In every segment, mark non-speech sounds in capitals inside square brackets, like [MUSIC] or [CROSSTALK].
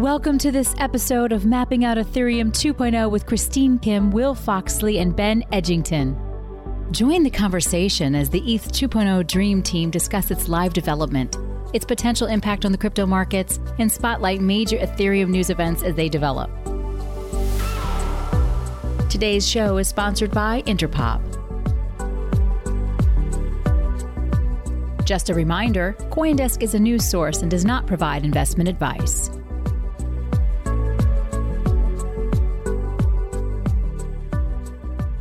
Welcome to this episode of Mapping Out Ethereum 2.0 with Christine Kim, Will Foxley, and Ben Edgington. Join the conversation as the ETH 2.0 Dream Team discuss its live development, its potential impact on the crypto markets, and spotlight major Ethereum news events as they develop. Today's show is sponsored by Interpop. Just a reminder Coindesk is a news source and does not provide investment advice.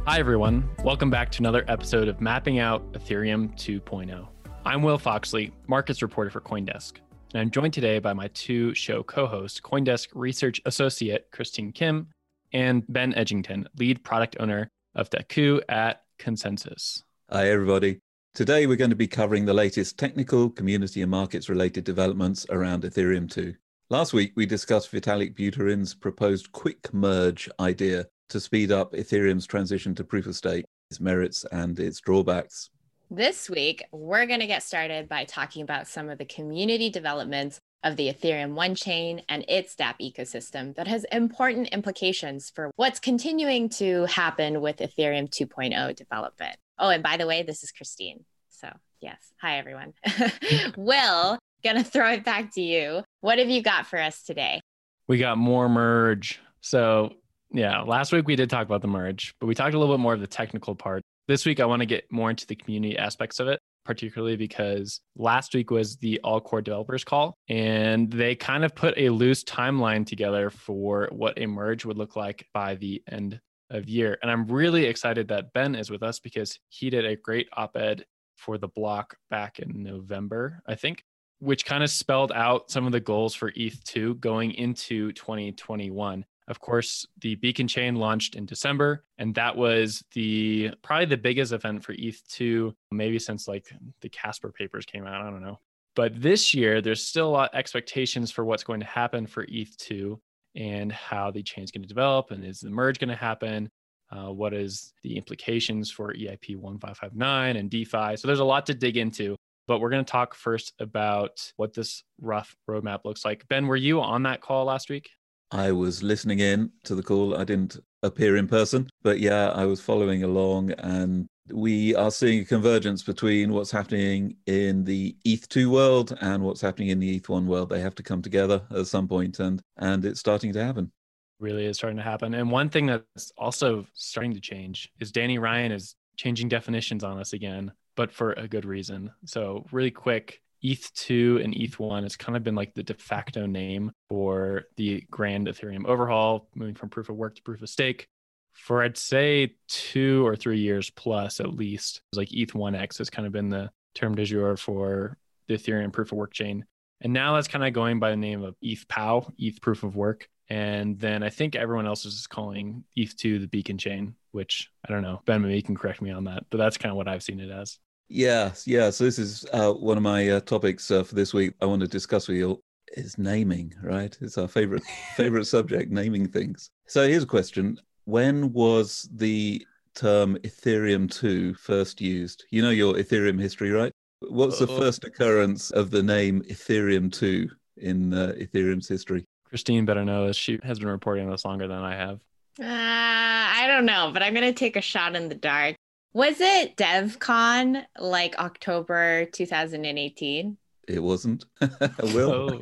Hi, everyone. Welcome back to another episode of Mapping Out Ethereum 2.0. I'm Will Foxley, markets reporter for Coindesk, and I'm joined today by my two show co hosts, Coindesk Research Associate Christine Kim and Ben Edgington, lead product owner of Teku at ConsenSys. Hi, everybody. Today, we're going to be covering the latest technical, community, and markets related developments around Ethereum 2. Last week, we discussed Vitalik Buterin's proposed quick merge idea to speed up Ethereum's transition to proof of stake, its merits and its drawbacks. This week, we're going to get started by talking about some of the community developments of the Ethereum One Chain and its dApp ecosystem that has important implications for what's continuing to happen with Ethereum 2.0 development. Oh, and by the way, this is Christine. So, yes. Hi, everyone. [LAUGHS] Will, gonna throw it back to you. What have you got for us today? We got more merge. So, yeah, last week we did talk about the merge, but we talked a little bit more of the technical part. This week I want to get more into the community aspects of it, particularly because last week was the all core developers call and they kind of put a loose timeline together for what a merge would look like by the end of year. And I'm really excited that Ben is with us because he did a great op-ed for the block back in November, I think, which kind of spelled out some of the goals for ETH2 going into 2021. Of course, the Beacon chain launched in December, and that was the probably the biggest event for ETH2, maybe since like the Casper papers came out. I don't know. But this year, there's still a lot of expectations for what's going to happen for ETH2 and how the chain is going to develop, and is the merge going to happen? Uh, what is the implications for EIP 1559 and DeFi? So there's a lot to dig into, but we're going to talk first about what this rough roadmap looks like. Ben, were you on that call last week? I was listening in to the call. I didn't appear in person, but yeah, I was following along and we are seeing a convergence between what's happening in the ETH2 world and what's happening in the ETH1 world. They have to come together at some point and and it's starting to happen. Really is starting to happen. And one thing that's also starting to change is Danny Ryan is changing definitions on us again, but for a good reason. So really quick, ETH2 and ETH1 has kind of been like the de facto name for the grand Ethereum overhaul, moving from proof of work to proof of stake. For I'd say two or three years plus at least, it was like ETH1X has kind of been the term de jour for the Ethereum proof of work chain. And now that's kind of going by the name of ETH POW, ETH proof of work. And then I think everyone else is just calling ETH2 the beacon chain, which I don't know. Ben, maybe you can correct me on that, but that's kind of what I've seen it as. Yeah, yeah. So this is uh, one of my uh, topics uh, for this week. I want to discuss with you is naming, right? It's our favorite [LAUGHS] favorite subject, naming things. So here's a question: When was the term Ethereum 2 first used? You know your Ethereum history, right? What's the first occurrence of the name Ethereum 2 in uh, Ethereum's history? Christine better know this. She has been reporting this longer than I have. Uh, I don't know, but I'm going to take a shot in the dark. Was it DevCon like October 2018? It wasn't. [LAUGHS] Will. Oh,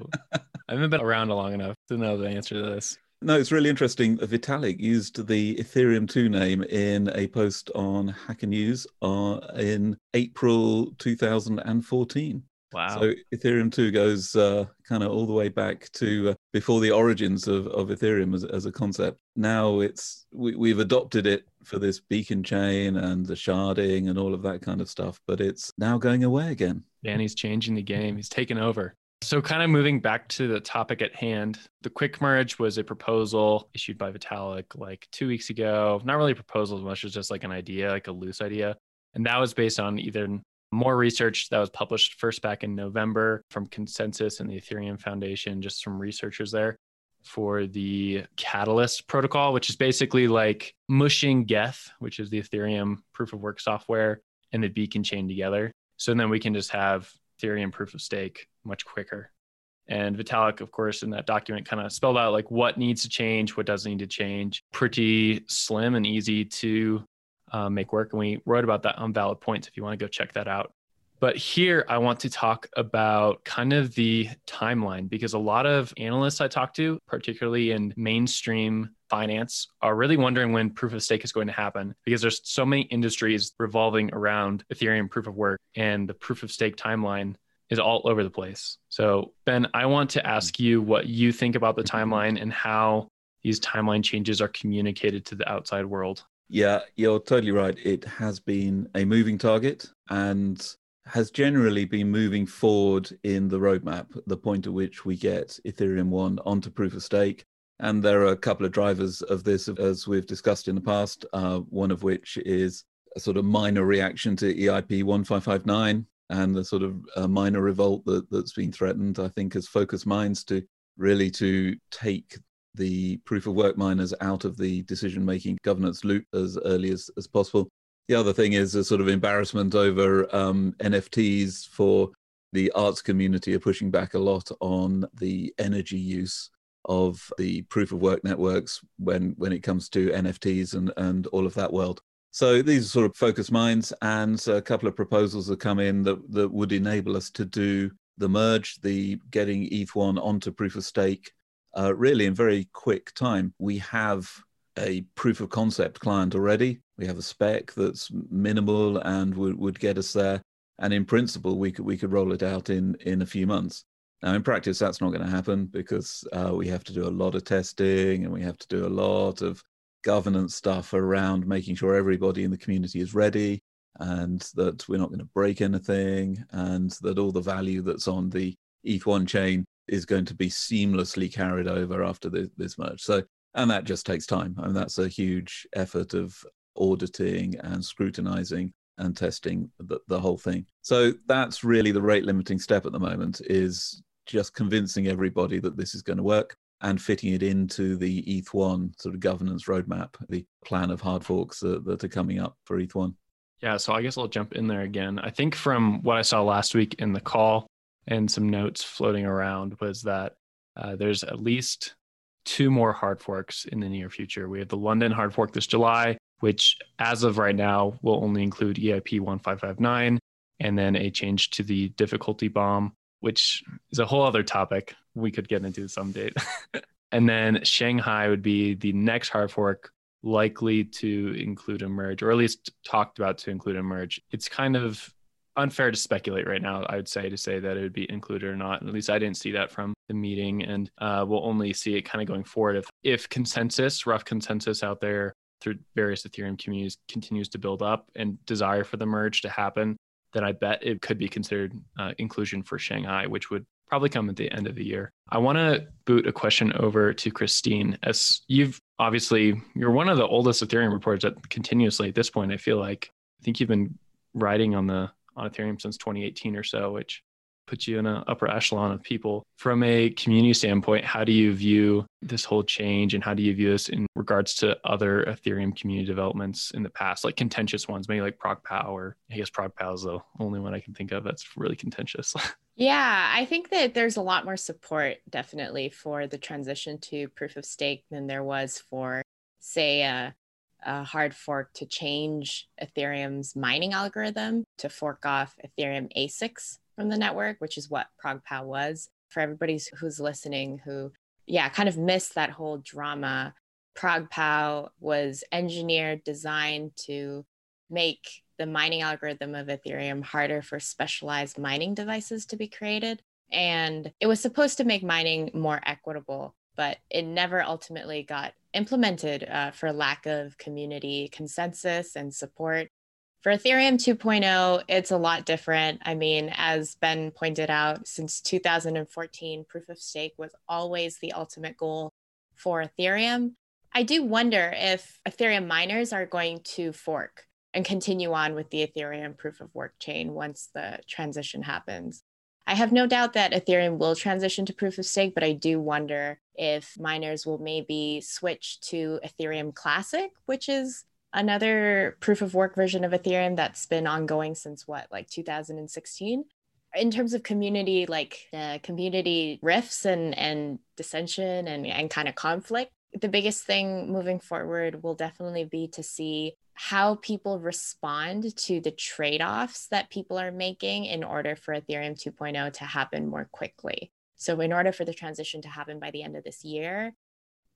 I haven't been around long enough to know the answer to this. No, it's really interesting. Vitalik used the Ethereum 2 name in a post on Hacker News uh, in April 2014. Wow. So Ethereum 2 goes uh, kind of all the way back to uh, before the origins of, of Ethereum as, as a concept. Now it's we, we've adopted it for this beacon chain and the sharding and all of that kind of stuff, but it's now going away again. Danny's changing the game. He's taken over. So, kind of moving back to the topic at hand, the quick merge was a proposal issued by Vitalik like two weeks ago. Not really a proposal as much as just like an idea, like a loose idea. And that was based on either more research that was published first back in November from ConsenSys and the Ethereum Foundation, just some researchers there for the Catalyst protocol, which is basically like mushing Geth, which is the Ethereum proof of work software, and the Beacon chain together. So then we can just have Ethereum proof of stake much quicker. And Vitalik, of course, in that document kind of spelled out like what needs to change, what doesn't need to change. Pretty slim and easy to uh, make work. And we wrote about that on Valid Points if you want to go check that out. But here I want to talk about kind of the timeline because a lot of analysts I talk to, particularly in mainstream finance, are really wondering when proof of stake is going to happen because there's so many industries revolving around Ethereum proof of work and the proof of stake timeline is all over the place. So, Ben, I want to ask you what you think about the timeline and how these timeline changes are communicated to the outside world. Yeah, you're totally right. It has been a moving target and has generally been moving forward in the roadmap, the point at which we get Ethereum 1 onto proof of stake. And there are a couple of drivers of this, as we've discussed in the past, uh, one of which is a sort of minor reaction to EIP 1559 and the sort of uh, minor revolt that, that's been threatened, I think, has focused minds to really to take the proof of work miners out of the decision making governance loop as early as, as possible. The other thing is a sort of embarrassment over um, NFTs for the arts community are pushing back a lot on the energy use of the proof of work networks when when it comes to NFTs and and all of that world. So these are sort of focus minds, and a couple of proposals have come in that that would enable us to do the merge, the getting ETH1 onto proof of stake, uh, really in very quick time. We have a proof of concept client already. We have a spec that's minimal and would, would get us there. And in principle, we could we could roll it out in in a few months. Now, in practice, that's not going to happen because uh, we have to do a lot of testing and we have to do a lot of governance stuff around making sure everybody in the community is ready and that we're not going to break anything and that all the value that's on the ETH1 chain is going to be seamlessly carried over after this, this merge. So and that just takes time. I mean, that's a huge effort of auditing and scrutinizing and testing the, the whole thing. So that's really the rate limiting step at the moment is just convincing everybody that this is going to work and fitting it into the ETH1 sort of governance roadmap, the plan of hard forks that, that are coming up for ETH1. Yeah, so I guess I'll jump in there again. I think from what I saw last week in the call and some notes floating around was that uh, there's at least two more hard forks in the near future. We have the London hard fork this July, which as of right now will only include EIP 1559 and then a change to the difficulty bomb, which is a whole other topic we could get into some date. [LAUGHS] and then Shanghai would be the next hard fork likely to include a merge or at least talked about to include a merge. It's kind of unfair to speculate right now, I would say, to say that it would be included or not. At least I didn't see that from the meeting. And uh, we'll only see it kind of going forward if, if consensus, rough consensus out there through various Ethereum communities continues to build up and desire for the merge to happen, then I bet it could be considered uh, inclusion for Shanghai, which would probably come at the end of the year. I want to boot a question over to Christine. As you've obviously, you're one of the oldest Ethereum reporters that continuously at this point, I feel like. I think you've been writing on the on Ethereum since 2018 or so, which puts you in an upper echelon of people. From a community standpoint, how do you view this whole change and how do you view this in regards to other Ethereum community developments in the past, like contentious ones, maybe like ProgPow or I guess ProgPow is the only one I can think of that's really contentious. [LAUGHS] yeah, I think that there's a lot more support definitely for the transition to proof of stake than there was for, say, a a hard fork to change Ethereum's mining algorithm to fork off Ethereum ASICs from the network, which is what ProgPow was. For everybody who's listening who, yeah, kind of missed that whole drama, ProgPow was engineered, designed to make the mining algorithm of Ethereum harder for specialized mining devices to be created. And it was supposed to make mining more equitable, but it never ultimately got implemented uh, for lack of community consensus and support. For Ethereum 2.0, it's a lot different. I mean, as Ben pointed out, since 2014, proof of stake was always the ultimate goal for Ethereum. I do wonder if Ethereum miners are going to fork and continue on with the Ethereum proof of work chain once the transition happens. I have no doubt that Ethereum will transition to proof of stake, but I do wonder if miners will maybe switch to Ethereum Classic, which is another proof of work version of Ethereum that's been ongoing since what, like 2016? in terms of community like uh, community rifts and and dissension and and kind of conflict the biggest thing moving forward will definitely be to see how people respond to the trade-offs that people are making in order for ethereum 2.0 to happen more quickly so in order for the transition to happen by the end of this year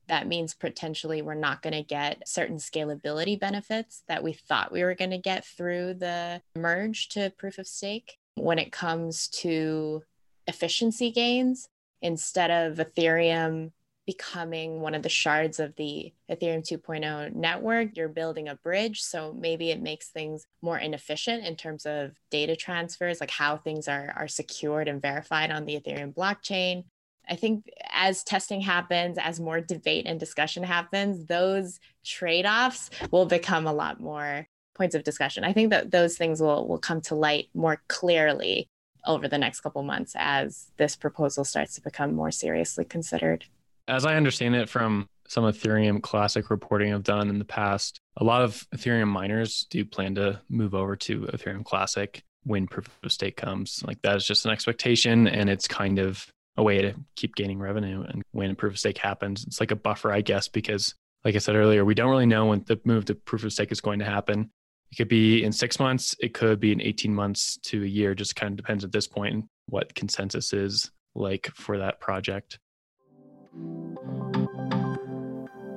that means potentially we're not going to get certain scalability benefits that we thought we were going to get through the merge to proof of stake. When it comes to efficiency gains instead of ethereum becoming one of the shards of the ethereum 2.0 network you're building a bridge so maybe it makes things more inefficient in terms of data transfers like how things are, are secured and verified on the ethereum blockchain I think as testing happens, as more debate and discussion happens, those trade offs will become a lot more points of discussion. I think that those things will, will come to light more clearly over the next couple months as this proposal starts to become more seriously considered. As I understand it from some Ethereum Classic reporting I've done in the past, a lot of Ethereum miners do plan to move over to Ethereum Classic when proof of stake comes. Like that is just an expectation, and it's kind of a way to keep gaining revenue. And when proof of stake happens, it's like a buffer, I guess, because like I said earlier, we don't really know when the move to proof of stake is going to happen. It could be in six months, it could be in 18 months to a year, just kind of depends at this point what consensus is like for that project.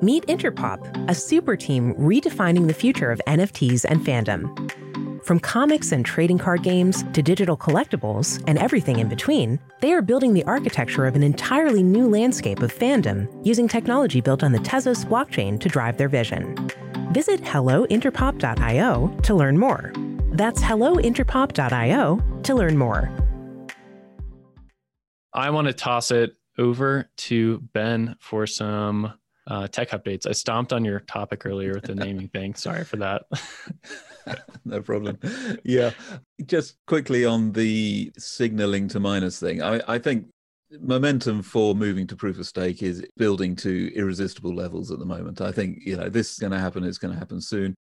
Meet Interpop, a super team redefining the future of NFTs and fandom. From comics and trading card games to digital collectibles and everything in between, they are building the architecture of an entirely new landscape of fandom using technology built on the Tezos blockchain to drive their vision. Visit hellointerpop.io to learn more. That's hellointerpop.io to learn more. I want to toss it over to Ben for some uh, tech updates. I stomped on your topic earlier with the [LAUGHS] naming thing. Sorry for that. [LAUGHS] no problem. Yeah, just quickly on the signaling to miners thing. I, I think momentum for moving to proof of stake is building to irresistible levels at the moment. I think you know this is going to happen. It's going to happen soon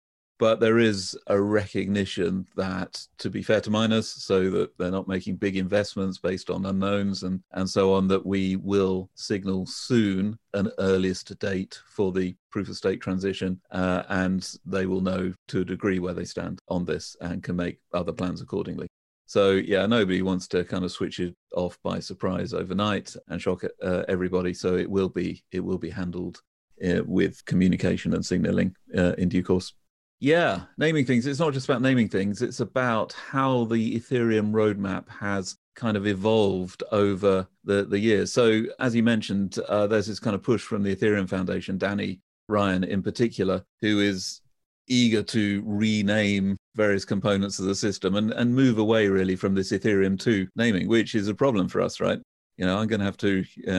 but there is a recognition that to be fair to miners so that they're not making big investments based on unknowns and and so on that we will signal soon an earliest date for the proof of stake transition uh, and they will know to a degree where they stand on this and can make other plans accordingly so yeah, nobody wants to kind of switch it off by surprise overnight and shock uh, everybody. So it will be it will be handled uh, with communication and signaling uh, in due course. Yeah, naming things. It's not just about naming things, it's about how the Ethereum roadmap has kind of evolved over the, the years. So, as you mentioned, uh, there's this kind of push from the Ethereum Foundation, Danny Ryan in particular, who is eager to rename various components of the system and, and move away really from this Ethereum 2 naming, which is a problem for us, right? You know, I'm going to have to uh,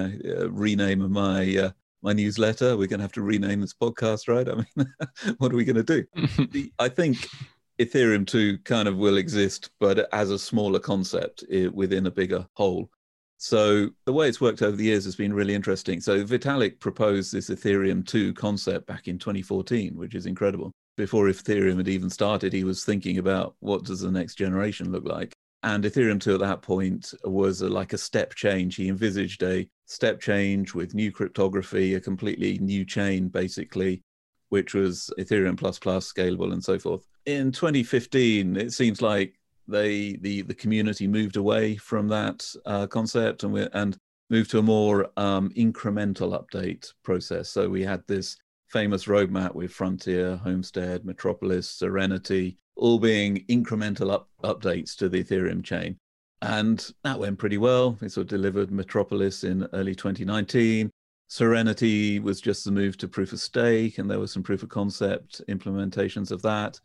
uh, rename my uh, my newsletter. We're going to have to rename this podcast, right? I mean, [LAUGHS] what are we going to do? [LAUGHS] I think Ethereum 2 kind of will exist, but as a smaller concept within a bigger whole. So the way it's worked over the years has been really interesting. So Vitalik proposed this Ethereum 2 concept back in 2014, which is incredible. Before Ethereum had even started, he was thinking about what does the next generation look like. And Ethereum 2 at that point was a, like a step change. He envisaged a step change with new cryptography, a completely new chain, basically, which was Ethereum plus plus, scalable, and so forth. In 2015, it seems like they the the community moved away from that uh, concept and we, and moved to a more um, incremental update process. So we had this famous roadmap with Frontier, Homestead, Metropolis, Serenity, all being incremental up, updates to the Ethereum chain. And that went pretty well. We sort of delivered Metropolis in early 2019. Serenity was just the move to proof of stake, and there was some proof of concept implementations of that.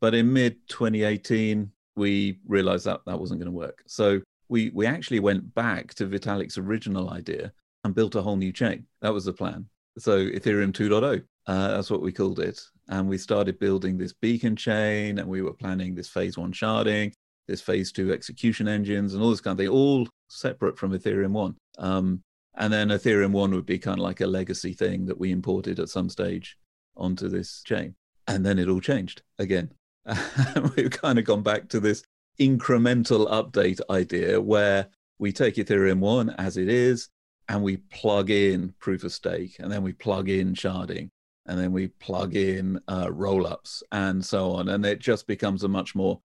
But in mid 2018, we realized that that wasn't going to work. So we, we actually went back to Vitalik's original idea and built a whole new chain. That was the plan. So Ethereum 2.0, uh, that's what we called it. And we started building this beacon chain and we were planning this phase one sharding, this phase two execution engines and all this kind of thing, all separate from Ethereum 1. Um, and then Ethereum 1 would be kind of like a legacy thing that we imported at some stage onto this chain. And then it all changed again. [LAUGHS] We've kind of gone back to this incremental update idea where we take Ethereum 1 as it is and we plug in proof of stake and then we plug in sharding and then we plug in uh, rollups and so on. And it just becomes a much more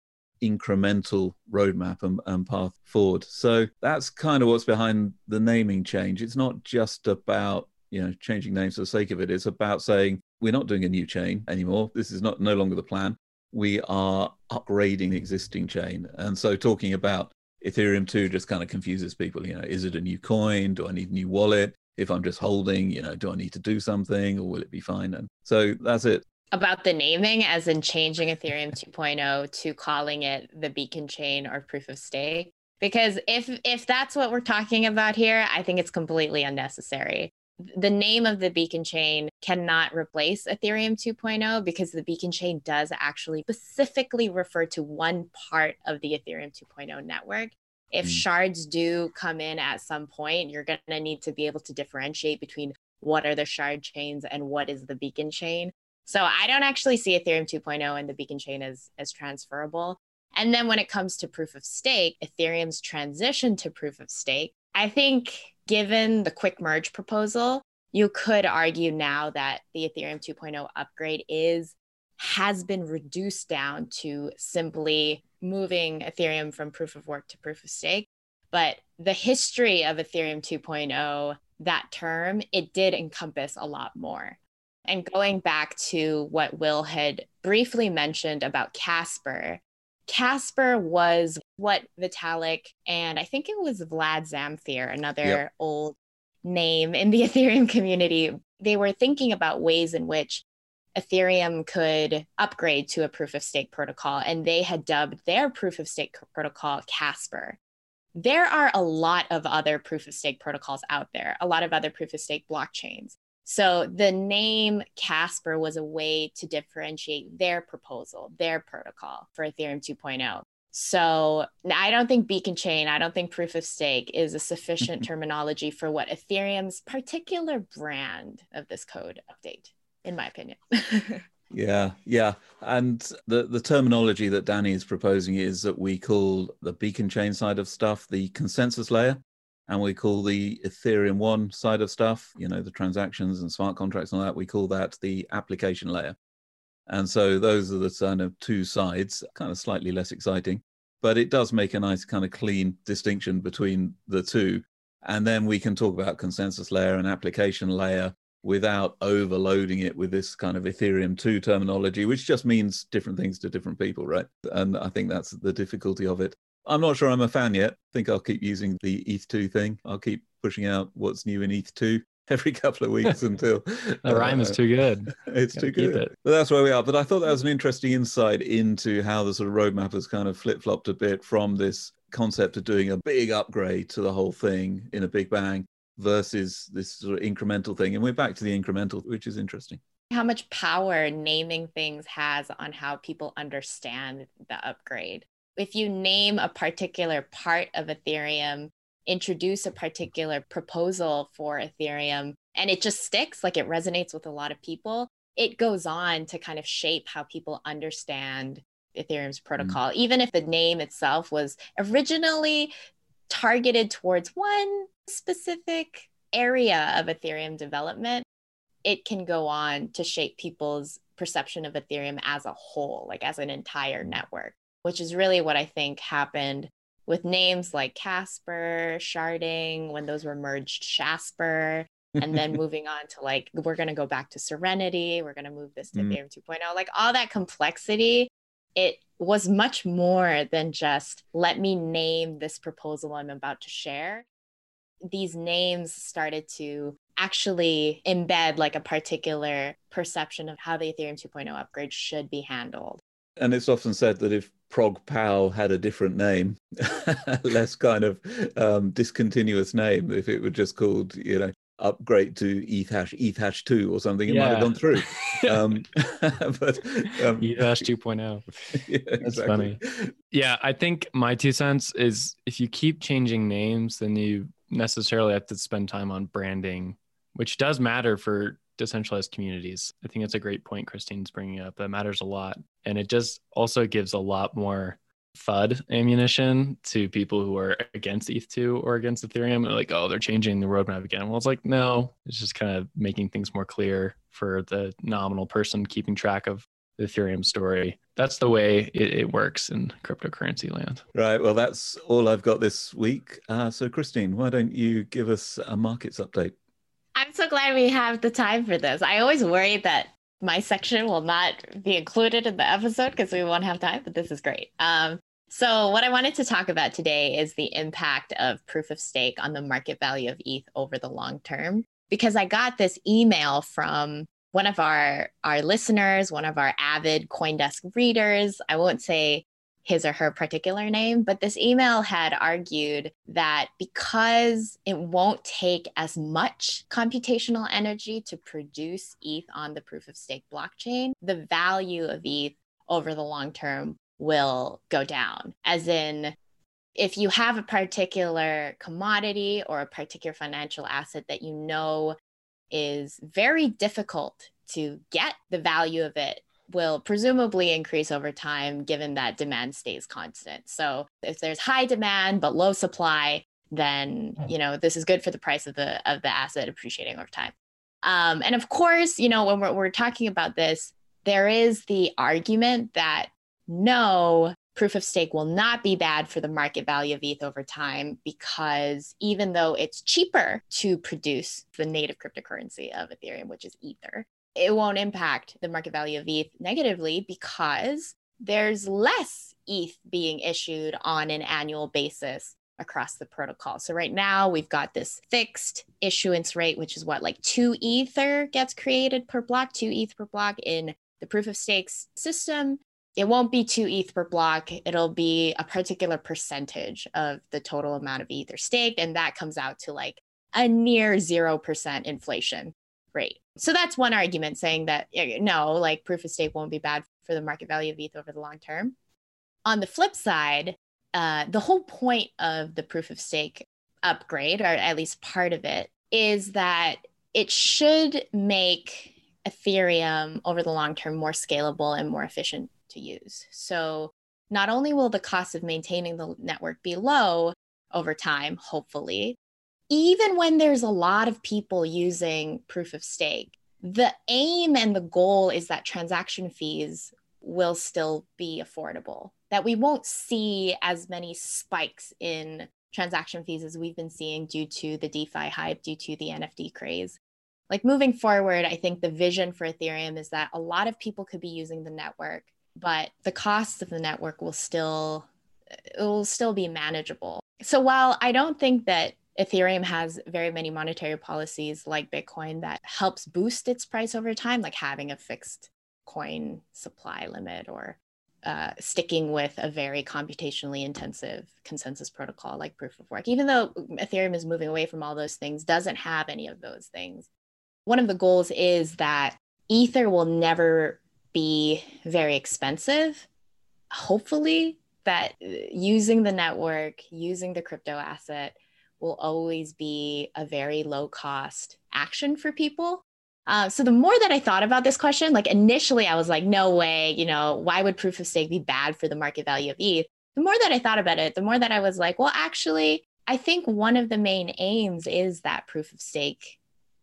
incremental roadmap and, and, path forward. So that's kind of what's behind the naming change. It's not just about you know changing names for the sake of it. It's about saying we're not doing a new chain anymore. This is not no longer the plan. We are upgrading the existing chain. And so talking about Ethereum 2 just kind of confuses people. You know, is it a new coin? Do I need a new wallet? If I'm just holding, you know, do I need to do something or will it be fine? And so that's it. About the naming, as in changing Ethereum 2.0 to calling it the beacon chain or proof of stake. Because if if that's what we're talking about here, I think it's completely unnecessary the name of the beacon chain cannot replace Ethereum 2.0 because the beacon chain does actually specifically refer to one part of the Ethereum 2.0 network. If mm. shards do come in at some point, you're going to need to be able to differentiate between what are the shard chains and what is the beacon chain. So I don't actually see Ethereum 2.0 and the beacon chain as, as transferable. And then when it comes to proof of stake, Ethereum's transition to proof of stake, I think given the quick merge proposal, you could argue now that the Ethereum 2.0 upgrade is has been reduced down to simply moving Ethereum from proof of work to proof of stake. But the history of Ethereum 2.0, that term, it did encompass a lot more. And going back to what Will had briefly mentioned about Casper, Casper was what Vitalik and I think it was Vlad Zamfir, another yep. old name in the [LAUGHS] Ethereum community, they were thinking about ways in which Ethereum could upgrade to a proof of stake protocol, and they had dubbed their proof of stake protocol Casper. There are a lot of other proof of stake protocols out there, a lot of other proof of stake blockchains. So the name Casper was a way to differentiate their proposal, their protocol for Ethereum 2.0. So I don't think beacon chain, I don't think proof of stake is a sufficient mm-hmm. terminology for what Ethereum's particular brand of this code update, in my opinion. [LAUGHS] yeah, yeah. And the, the terminology that Danny is proposing is that we call the beacon chain side of stuff the consensus layer and we call the Ethereum one side of stuff, you know, the transactions and smart contracts and all that, we call that the application layer. And so those are the kind of two sides, kind of slightly less exciting, but it does make a nice kind of clean distinction between the two. And then we can talk about consensus layer and application layer without overloading it with this kind of Ethereum 2 terminology, which just means different things to different people, right? And I think that's the difficulty of it. I'm not sure I'm a fan yet. I think I'll keep using the ETH2 thing. I'll keep pushing out what's new in ETH2 [LAUGHS] every couple of weeks until [LAUGHS] the uh, rhyme is too good. [LAUGHS] It's too good. It. But that's where we are. But I thought that was an interesting insight into how the sort of roadmap has kind of flip flopped a bit from this concept of doing a big upgrade to the whole thing in a big bang versus this sort of incremental thing. And we're back to the incremental, which is interesting. How much power naming things has on how people understand the upgrade if you name a particular part of Ethereum, introduce a particular proposal for Ethereum, and it just sticks, like it resonates with a lot of people, it goes on to kind of shape how people understand Ethereum's protocol. Mm. Even if the name itself was originally targeted towards one specific area of Ethereum development, it can go on to shape people's perception of Ethereum as a whole, like as an entire network which is really what I think happened with names like Casper, Sharding, when those were merged, Shasper, and then [LAUGHS] moving on to like, we're going to go back to Serenity, we're going to move this to mm. Ethereum 2.0, like all that complexity. It was much more than just let me name this proposal I'm about to share. These names started to actually embed like a particular perception of how the Ethereum 2.0 upgrade should be handled. And it's often said that if Prog Pow had a different name, [LAUGHS] less kind of um, discontinuous name. If it were just called, you know, upgrade to ETH hash, ETH hash 2 or something, it yeah. might have gone through. [LAUGHS] um, [LAUGHS] but um, ETH hash 2.0. Yeah, That's exactly. funny. Yeah, I think my two cents is if you keep changing names, then you necessarily have to spend time on branding, which does matter for decentralized communities. I think it's a great point Christine's bringing up. That matters a lot. And it just also gives a lot more FUD ammunition to people who are against ETH2 or against Ethereum. They're like, oh, they're changing the roadmap again. Well, it's like, no, it's just kind of making things more clear for the nominal person keeping track of the Ethereum story. That's the way it, it works in cryptocurrency land. Right. Well, that's all I've got this week. Uh, so, Christine, why don't you give us a markets update? I'm so glad we have the time for this. I always worry that my section will not be included in the episode because we won't have time, but this is great. Um, so, what I wanted to talk about today is the impact of proof of stake on the market value of ETH over the long term. Because I got this email from one of our, our listeners, one of our avid Coindesk readers. I won't say his or her particular name, but this email had argued that because it won't take as much computational energy to produce ETH on the proof of stake blockchain, the value of ETH over the long term will go down. As in, if you have a particular commodity or a particular financial asset that you know is very difficult to get, the value of it will presumably increase over time given that demand stays constant. So if there's high demand but low supply, then you know this is good for the price of the of the asset appreciating over time. Um, and of course, you know when we're, we're talking about this, there is the argument that no proof of stake will not be bad for the market value of ETH over time because even though it's cheaper to produce the native cryptocurrency of Ethereum, which is Ether, it won't impact the market value of ETH negatively because there's less ETH being issued on an annual basis across the protocol. So right now we've got this fixed issuance rate, which is what like two Ether gets created per block, two ETH per block in the proof of stakes system. It won't be two ETH per block. It'll be a particular percentage of the total amount of Ether staked. And that comes out to like a near 0% inflation rate. So that's one argument saying that no, like proof of stake won't be bad for the market value of ETH over the long term. On the flip side, uh, the whole point of the proof of stake upgrade, or at least part of it, is that it should make Ethereum over the long term more scalable and more efficient to use. So not only will the cost of maintaining the network be low over time, hopefully, even when there's a lot of people using proof of stake, the aim and the goal is that transaction fees will still be affordable, that we won't see as many spikes in transaction fees as we've been seeing due to the DeFi hype, due to the NFT craze. Like moving forward, I think the vision for Ethereum is that a lot of people could be using the network, but the costs of the network will still it will still be manageable. So while I don't think that Ethereum has very many monetary policies like Bitcoin that helps boost its price over time, like having a fixed coin supply limit or uh, sticking with a very computationally intensive consensus protocol like proof of work. Even though Ethereum is moving away from all those things, doesn't have any of those things. One of the goals is that Ether will never be very expensive. Hopefully, that uh, using the network, using the crypto asset, will always be a very low cost action for people. Uh, so the more that I thought about this question, like initially I was like, no way, you know, why would proof of stake be bad for the market value of ETH? The more that I thought about it, the more that I was like, well, actually, I think one of the main aims is that proof of stake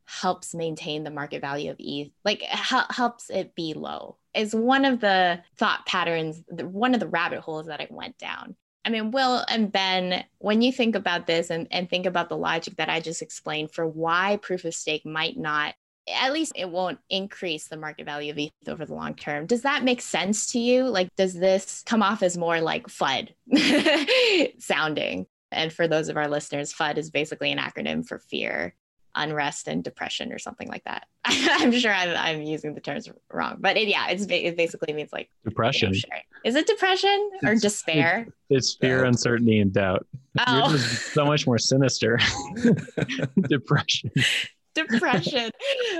helps maintain the market value of ETH, like helps it be low, is one of the thought patterns, one of the rabbit holes that I went down. I mean, Will and Ben, when you think about this and, and think about the logic that I just explained for why proof of stake might not, at least it won't increase the market value of ETH over the long term. Does that make sense to you? Like, does this come off as more like FUD [LAUGHS] sounding? And for those of our listeners, FUD is basically an acronym for fear unrest and depression or something like that. [LAUGHS] I'm sure I'm, I'm, using the terms wrong, but it, yeah, it's it basically means like depression. You know, is it depression or it's, despair? It's, it's fear, uncertainty, and doubt. Oh. Yours is so much more sinister. [LAUGHS] depression. Depression.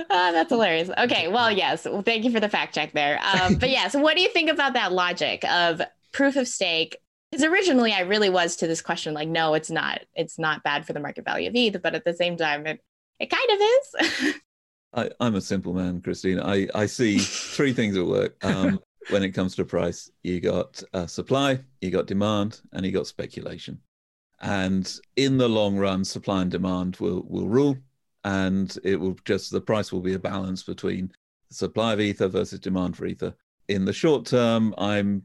Oh, that's hilarious. Okay, well, yes. Well, thank you for the fact check there. Um, but yeah, so what do you think about that logic of proof of stake because originally I really was to this question like, no, it's not. It's not bad for the market value of ETH, but at the same time, it it kind of is. [LAUGHS] I, am a simple man, Christine. I, I see three things at work. Um, [LAUGHS] when it comes to price, you got uh, supply, you got demand, and you got speculation. And in the long run, supply and demand will will rule, and it will just the price will be a balance between supply of ether versus demand for ether. In the short term, I'm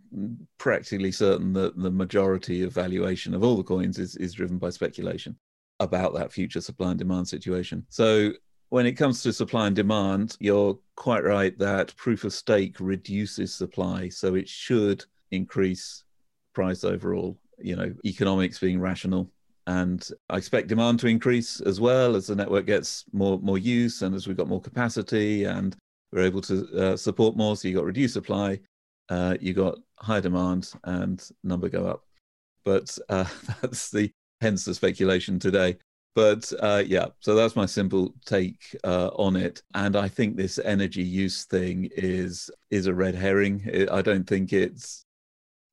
practically certain that the majority of valuation of all the coins is, is driven by speculation about that future supply and demand situation. So when it comes to supply and demand, you're quite right that proof of stake reduces supply, so it should increase price overall. You know, economics being rational, and I expect demand to increase as well as the network gets more more use and as we've got more capacity and we're able to uh, support more. So you got reduced supply, uh, you got high demand, and number go up. But uh, [LAUGHS] that's the hence the speculation today. But uh, yeah, so that's my simple take uh, on it. And I think this energy use thing is is a red herring. It, I don't think it's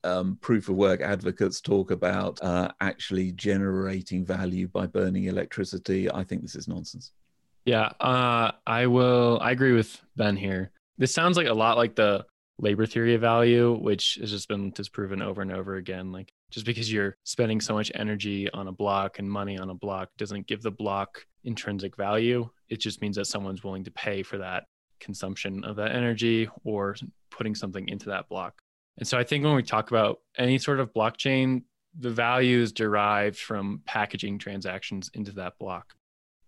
um, proof of work advocates talk about uh, actually generating value by burning electricity. I think this is nonsense. Yeah, uh, I will. I agree with Ben here. This sounds like a lot like the labor theory of value, which has just been disproven over and over again. Like just because you're spending so much energy on a block and money on a block doesn't give the block intrinsic value. It just means that someone's willing to pay for that consumption of that energy or putting something into that block. And so I think when we talk about any sort of blockchain, the value is derived from packaging transactions into that block.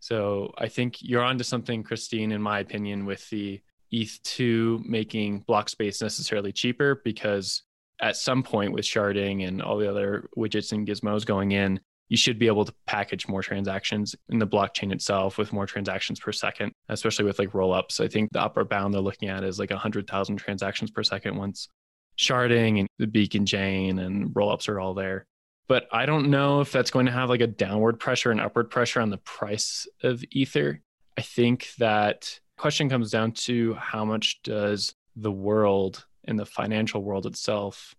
So I think you're onto something, Christine, in my opinion, with the ETH2 making block space necessarily cheaper because at some point with sharding and all the other widgets and gizmos going in, you should be able to package more transactions in the blockchain itself with more transactions per second, especially with like rollups. I think the upper bound they're looking at is like 100,000 transactions per second once sharding and the beacon chain and rollups are all there. But I don't know if that's going to have like a downward pressure and upward pressure on the price of Ether. I think that question comes down to how much does the world in the financial world itself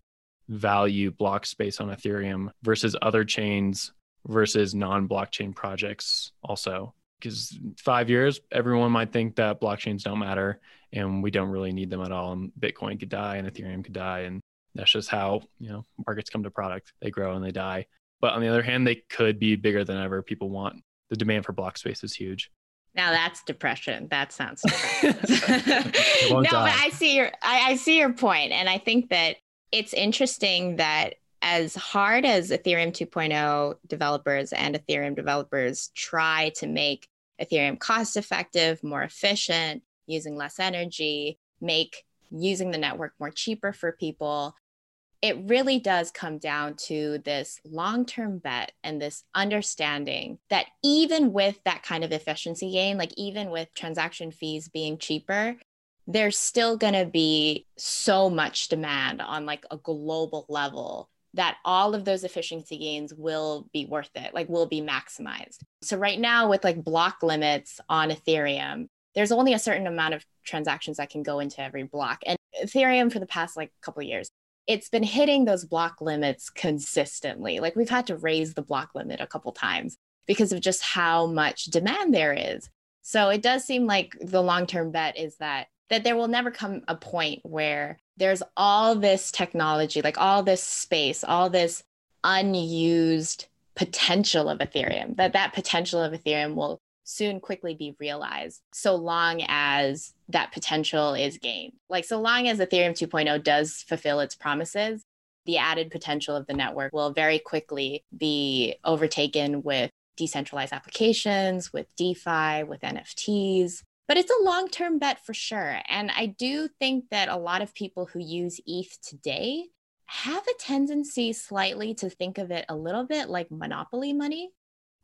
value block space on Ethereum versus other chains versus non blockchain projects also. Because five years, everyone might think that blockchains don't matter and we don't really need them at all. And Bitcoin could die and Ethereum could die. And that's just how, you know, markets come to product. They grow and they die. But on the other hand, they could be bigger than ever people want. The demand for block space is huge. Now that's depression. That sounds [LAUGHS] no, but I see your I, I see your point, and I think that it's interesting that as hard as Ethereum 2.0 developers and Ethereum developers try to make Ethereum cost effective, more efficient, using less energy, make using the network more cheaper for people, it really does come down to this long term bet and this understanding that even with that kind of efficiency gain, like even with transaction fees being cheaper, there's still going to be so much demand on like a global level that all of those efficiency gains will be worth it, like will be maximized. So right now with like block limits on Ethereum, there's only a certain amount of transactions that can go into every block. And Ethereum for the past like couple years it's been hitting those block limits consistently. Like we've had to raise the block limit a couple times because of just how much demand there is. So it does seem like the long-term bet is that that there will never come a point where there's all this technology, like all this space, all this unused potential of Ethereum, that that potential of Ethereum will soon quickly be realized so long as that potential is gained. Like, so long as Ethereum 2.0 does fulfill its promises, the added potential of the network will very quickly be overtaken with decentralized applications, with DeFi, with NFTs. But it's a long term bet for sure. And I do think that a lot of people who use ETH today have a tendency slightly to think of it a little bit like monopoly money,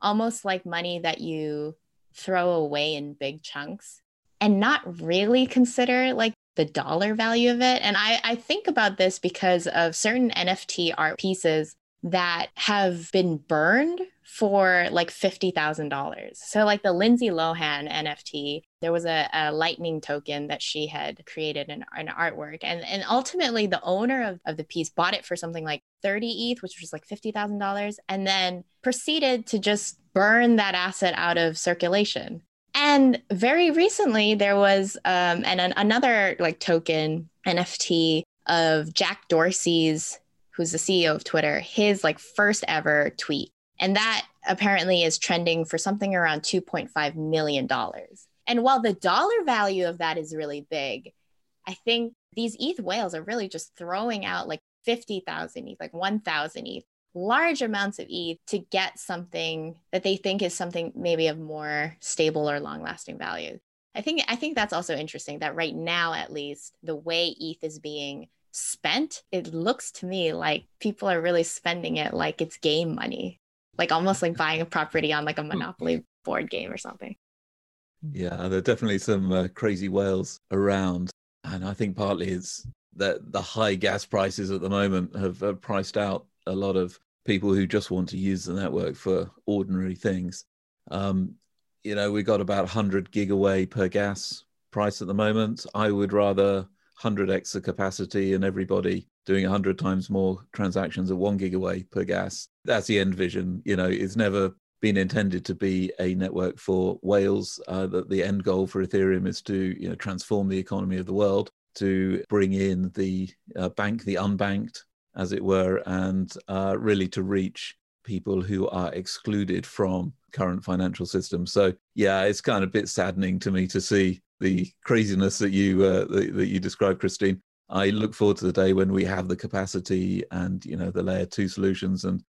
almost like money that you throw away in big chunks and not really consider like the dollar value of it. And I, I think about this because of certain NFT art pieces that have been burned for like $50,000. So, like the Lindsay Lohan NFT, there was a, a lightning token that she had created an, an artwork. And, and ultimately, the owner of, of the piece bought it for something like 30 ETH, which was like $50,000, and then proceeded to just burn that asset out of circulation. And very recently, there was um, and an, another like token NFT of Jack Dorsey's, who's the CEO of Twitter, his like first ever tweet. And that apparently is trending for something around $2.5 million. And while the dollar value of that is really big, I think these ETH whales are really just throwing out like 50,000 ETH, like 1,000 ETH, large amounts of ETH to get something that they think is something maybe of more stable or long lasting value. I think I think that's also interesting that right now at least the way ETH is being spent, it looks to me like people are really spending it like it's game money, like almost like buying a property on like a Monopoly board game or something. Yeah, there are definitely some uh, crazy whales around, and I think partly it's that the high gas prices at the moment have uh, priced out a lot of people who just want to use the network for ordinary things. Um, you know, we got about 100 gigawei per gas price at the moment. I would rather 100x the capacity and everybody doing 100 times more transactions at one gigawei per gas. That's the end vision. You know, it's never been intended to be a network for whales. Uh, that the end goal for Ethereum is to you know transform the economy of the world, to bring in the uh, bank, the unbanked, as it were, and uh, really to reach people who are excluded from current financial systems. So yeah, it's kind of a bit saddening to me to see the craziness that you uh, that, that you described, Christine. I look forward to the day when we have the capacity and you know the layer two solutions and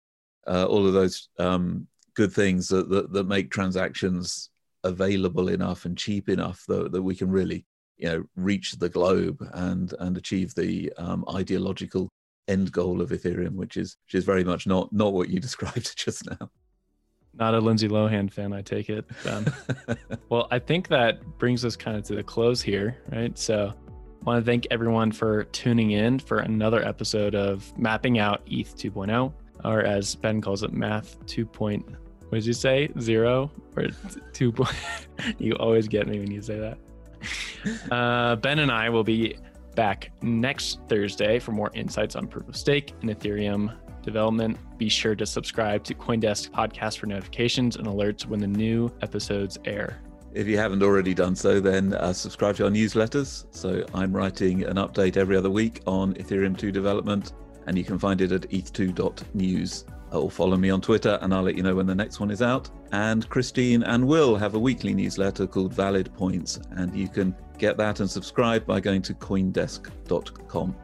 uh, all of those um, good things that, that, that make transactions available enough and cheap enough that, that we can really you know reach the globe and and achieve the um, ideological end goal of Ethereum, which is which is very much not not what you [LAUGHS] described just now. Not a Lindsay Lohan fan, I take it. [LAUGHS] well, I think that brings us kind of to the close here, right? So I want to thank everyone for tuning in for another episode of Mapping Out ETH 2.0, or as Ben calls it, Math 2. What did you say? Zero or 2. Point, [LAUGHS] you always get me when you say that. Uh, ben and I will be back next Thursday for more insights on proof of stake and Ethereum development. Be sure to subscribe to Coindesk podcast for notifications and alerts when the new episodes air. If you haven't already done so, then uh, subscribe to our newsletters. So I'm writing an update every other week on Ethereum 2 development, and you can find it at eth2.news. Uh, or follow me on Twitter, and I'll let you know when the next one is out. And Christine and Will have a weekly newsletter called Valid Points, and you can get that and subscribe by going to coindesk.com.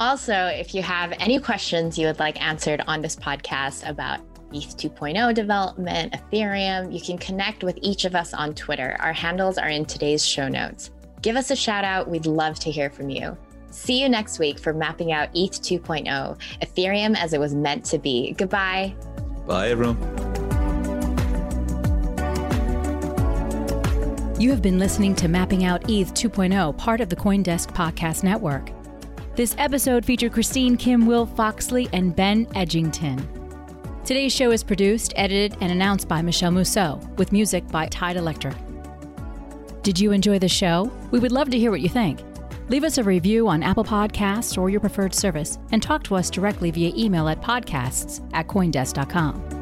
Also, if you have any questions you would like answered on this podcast about ETH 2.0 development, Ethereum, you can connect with each of us on Twitter. Our handles are in today's show notes. Give us a shout out. We'd love to hear from you. See you next week for mapping out ETH 2.0, Ethereum as it was meant to be. Goodbye. Bye, everyone. You have been listening to Mapping Out ETH 2.0, part of the Coindesk Podcast Network. This episode featured Christine Kim, Will Foxley, and Ben Edgington. Today's show is produced, edited, and announced by Michelle Mousseau, with music by Tide Electric. Did you enjoy the show? We would love to hear what you think. Leave us a review on Apple Podcasts or your preferred service, and talk to us directly via email at podcasts at coindesk.com.